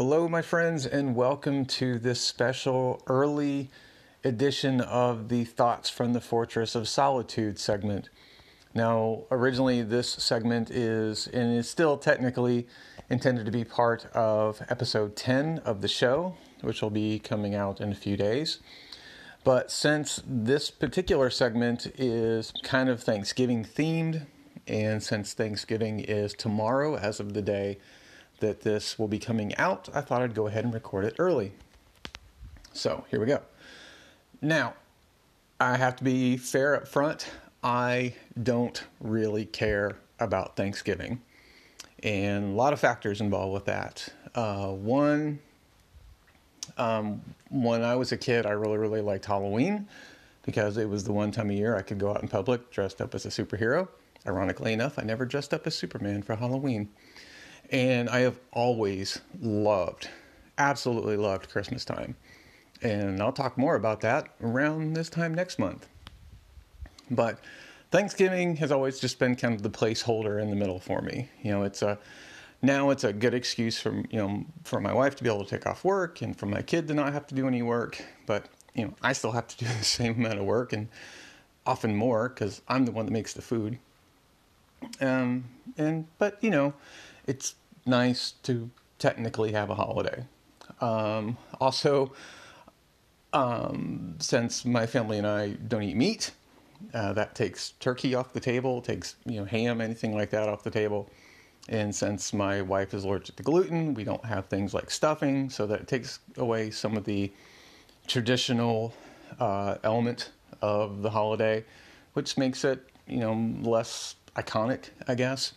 Hello, my friends, and welcome to this special early edition of the Thoughts from the Fortress of Solitude segment. Now, originally, this segment is and is still technically intended to be part of episode 10 of the show, which will be coming out in a few days. But since this particular segment is kind of Thanksgiving themed, and since Thanksgiving is tomorrow as of the day that this will be coming out, I thought I'd go ahead and record it early. So here we go. Now, I have to be fair up front. I don't really care about Thanksgiving, and a lot of factors involved with that. Uh, one, um, when I was a kid, I really, really liked Halloween because it was the one time a year I could go out in public dressed up as a superhero. Ironically enough, I never dressed up as Superman for Halloween. And I have always loved, absolutely loved Christmas time. And I'll talk more about that around this time next month. But Thanksgiving has always just been kind of the placeholder in the middle for me. You know, it's a now it's a good excuse for you know for my wife to be able to take off work and for my kid to not have to do any work. But you know, I still have to do the same amount of work and often more because I'm the one that makes the food. Um, and but you know, it's nice to technically have a holiday. Um, also, um, since my family and I don't eat meat, uh, that takes turkey off the table, takes you know ham, anything like that off the table. And since my wife is allergic to gluten, we don't have things like stuffing, so that takes away some of the traditional uh, element of the holiday, which makes it you know less iconic, I guess.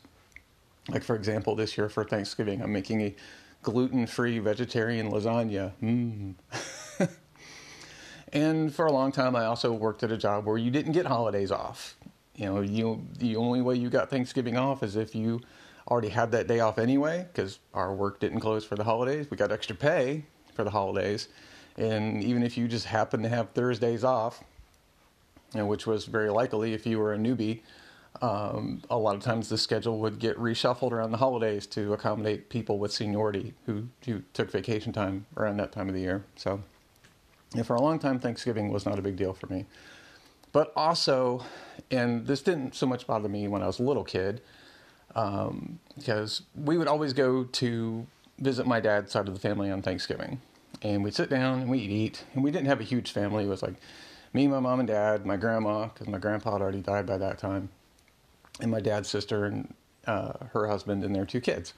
Like, for example, this year for Thanksgiving, I'm making a gluten free vegetarian lasagna. Mm. and for a long time, I also worked at a job where you didn't get holidays off. You know, you the only way you got Thanksgiving off is if you already had that day off anyway, because our work didn't close for the holidays. We got extra pay for the holidays, and even if you just happened to have Thursdays off, you know, which was very likely if you were a newbie, um, a lot of times the schedule would get reshuffled around the holidays to accommodate people with seniority who, who took vacation time around that time of the year. So, yeah, for a long time, Thanksgiving was not a big deal for me. But also, and this didn't so much bother me when I was a little kid, um, because we would always go to visit my dad's side of the family on Thanksgiving. And we'd sit down and we'd eat. And we didn't have a huge family. It was like me, my mom and dad, my grandma, because my grandpa had already died by that time and my dad's sister and uh, her husband and their two kids.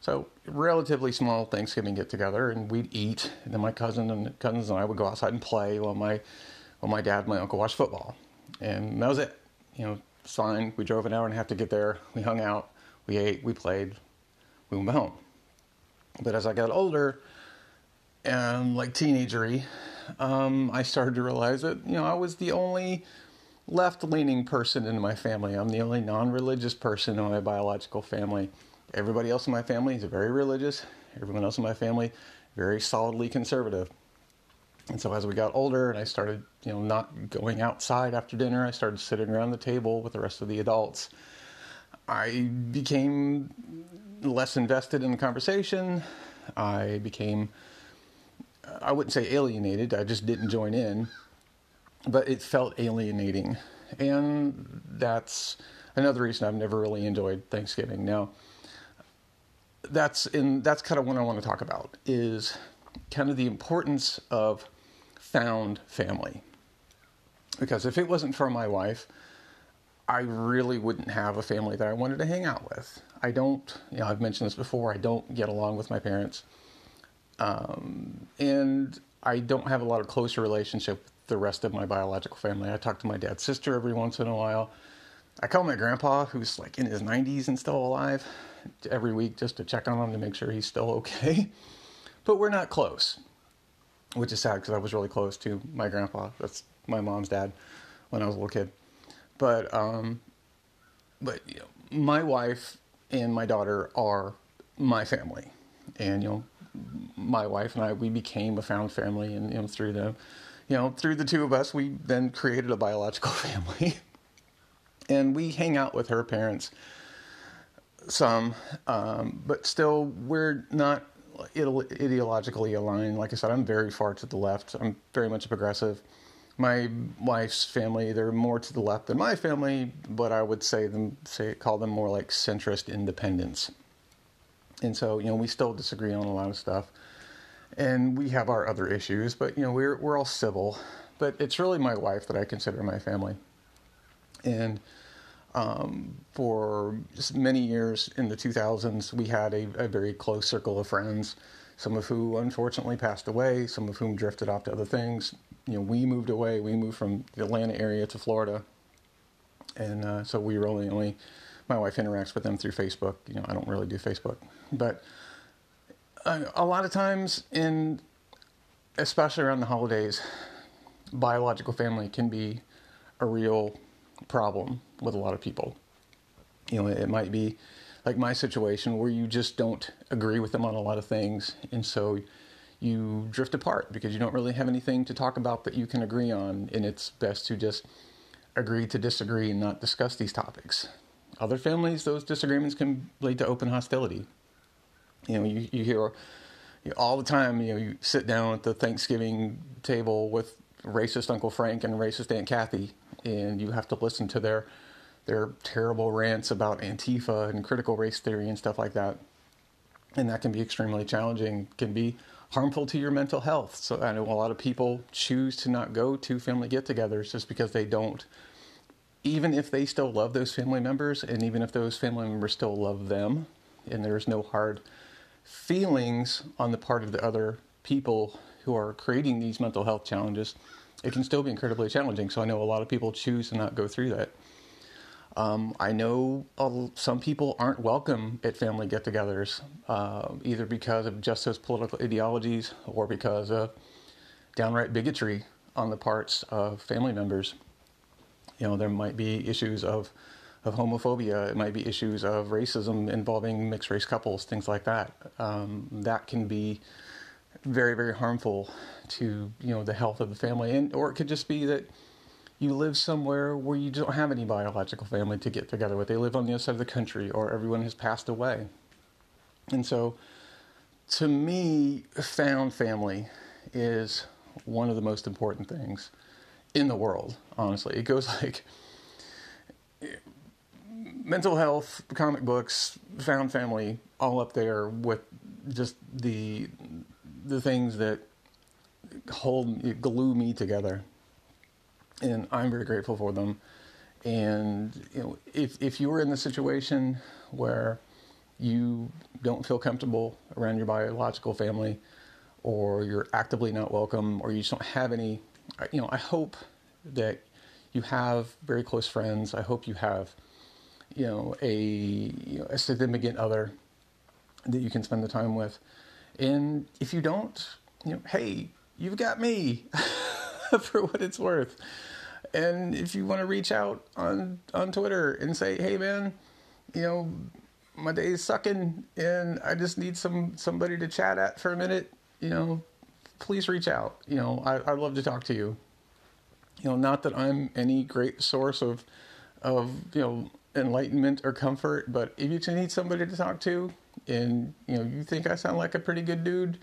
So relatively small Thanksgiving get together, and we'd eat. And then my cousin and cousins and I would go outside and play while my while my dad and my uncle watched football, and that was it. You know, fine. We drove an hour and a half to get there. We hung out, we ate, we played, we went home. But as I got older, and like teenagery, um, I started to realize that you know I was the only left leaning person in my family. I'm the only non religious person in my biological family. Everybody else in my family is very religious. Everyone else in my family, very solidly conservative. And so as we got older and I started, you know, not going outside after dinner, I started sitting around the table with the rest of the adults. I became less invested in the conversation. I became, I wouldn't say alienated, I just didn't join in but it felt alienating. And that's another reason I've never really enjoyed Thanksgiving. Now, that's in that's kind of what I want to talk about is kind of the importance of found family. Because if it wasn't for my wife, I really wouldn't have a family that I wanted to hang out with. I don't, you know, I've mentioned this before, I don't get along with my parents. Um, and I don't have a lot of closer relationship the rest of my biological family. I talk to my dad's sister every once in a while. I call my grandpa, who's like in his 90s and still alive, every week just to check on him to make sure he's still okay. But we're not close, which is sad because I was really close to my grandpa. That's my mom's dad when I was a little kid. But um, but you know, my wife and my daughter are my family, and you know, my wife and I we became a found family, and you know, through them you know, through the two of us, we then created a biological family. and we hang out with her parents some, um, but still, we're not ideologically aligned. Like I said, I'm very far to the left. I'm very much a progressive. My wife's family, they're more to the left than my family, but I would say them say call them more like centrist independents. And so, you know, we still disagree on a lot of stuff. And we have our other issues, but you know, we're we're all civil. But it's really my wife that I consider my family. And um, for many years in the 2000s, we had a, a, very close circle of friends, some of who unfortunately passed away, some of whom drifted off to other things. You know, we moved away. We moved from the Atlanta area to Florida, and uh, so we really only. My wife interacts with them through Facebook. You know, I don't really do Facebook, but Uh, a lot of times in, especially around the holidays, biological family can be a real problem with a lot of people. You know, it might be like my situation where you just don't agree with them on a lot of things, and so you drift apart because you don't really have anything to talk about that you can agree on, and it's best to just agree to disagree and not discuss these topics. Other families, those disagreements can lead to open hostility. You know, you, you hear you know, all the time, you know, you sit down at the Thanksgiving table with racist Uncle Frank and racist Aunt Kathy, and you have to listen to their their terrible rants about Antifa and critical race theory and stuff like that. And that can be extremely challenging, can be harmful to your mental health. So I know a lot of people choose to not go to family get togethers just because they don't, even if they still love those family members, and even if those family members still love them, and there's no hard feelings on the part of the other people who are creating these mental health challenges, it can still be incredibly challenging. So I know a lot of people choose to not go through that. Um, I know some people aren't welcome at family get togethers, uh, either because of just those political ideologies or because of downright bigotry on the parts of family members. You know, there might be issues of, of homophobia, it might be issues of racism involving mixed race couples, things like that. Um, that can be very, very harmful to you know the health of the family, and or it could just be that you live somewhere where you don't have any biological family to get together with. They live on the other side of the country, or everyone has passed away. And so, to me, found family is one of the most important things in the world, honestly. It goes like mental health, comic books, found family, all up there with just the the things that hold glue me together, and I'm very grateful for them. And you know, if if you were in the situation where you don't feel comfortable around your biological family, or you're actively not welcome, or you just don't have any, you know, I hope that you have very close friends. I hope you have, you know, a you know, a significant other that you can spend the time with. And if you don't, you know, hey, you've got me for what it's worth. And if you want to reach out on on Twitter and say, "Hey, man, you know, my day is sucking, and I just need some somebody to chat at for a minute," you know, please reach out. You know, I, I'd love to talk to you. You know, not that I'm any great source of of you know enlightenment or comfort, but if you need somebody to talk to, and you know you think I sound like a pretty good dude,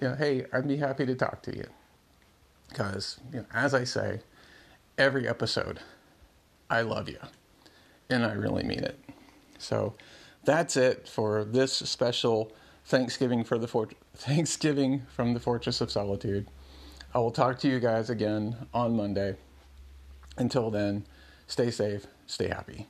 you know, hey, I'd be happy to talk to you. Because, you know, as I say, every episode, I love you. And I really mean it. So that's it for this special Thanksgiving for the Fort- Thanksgiving from the Fortress of Solitude. I will talk to you guys again on Monday. Until then, stay safe, stay happy.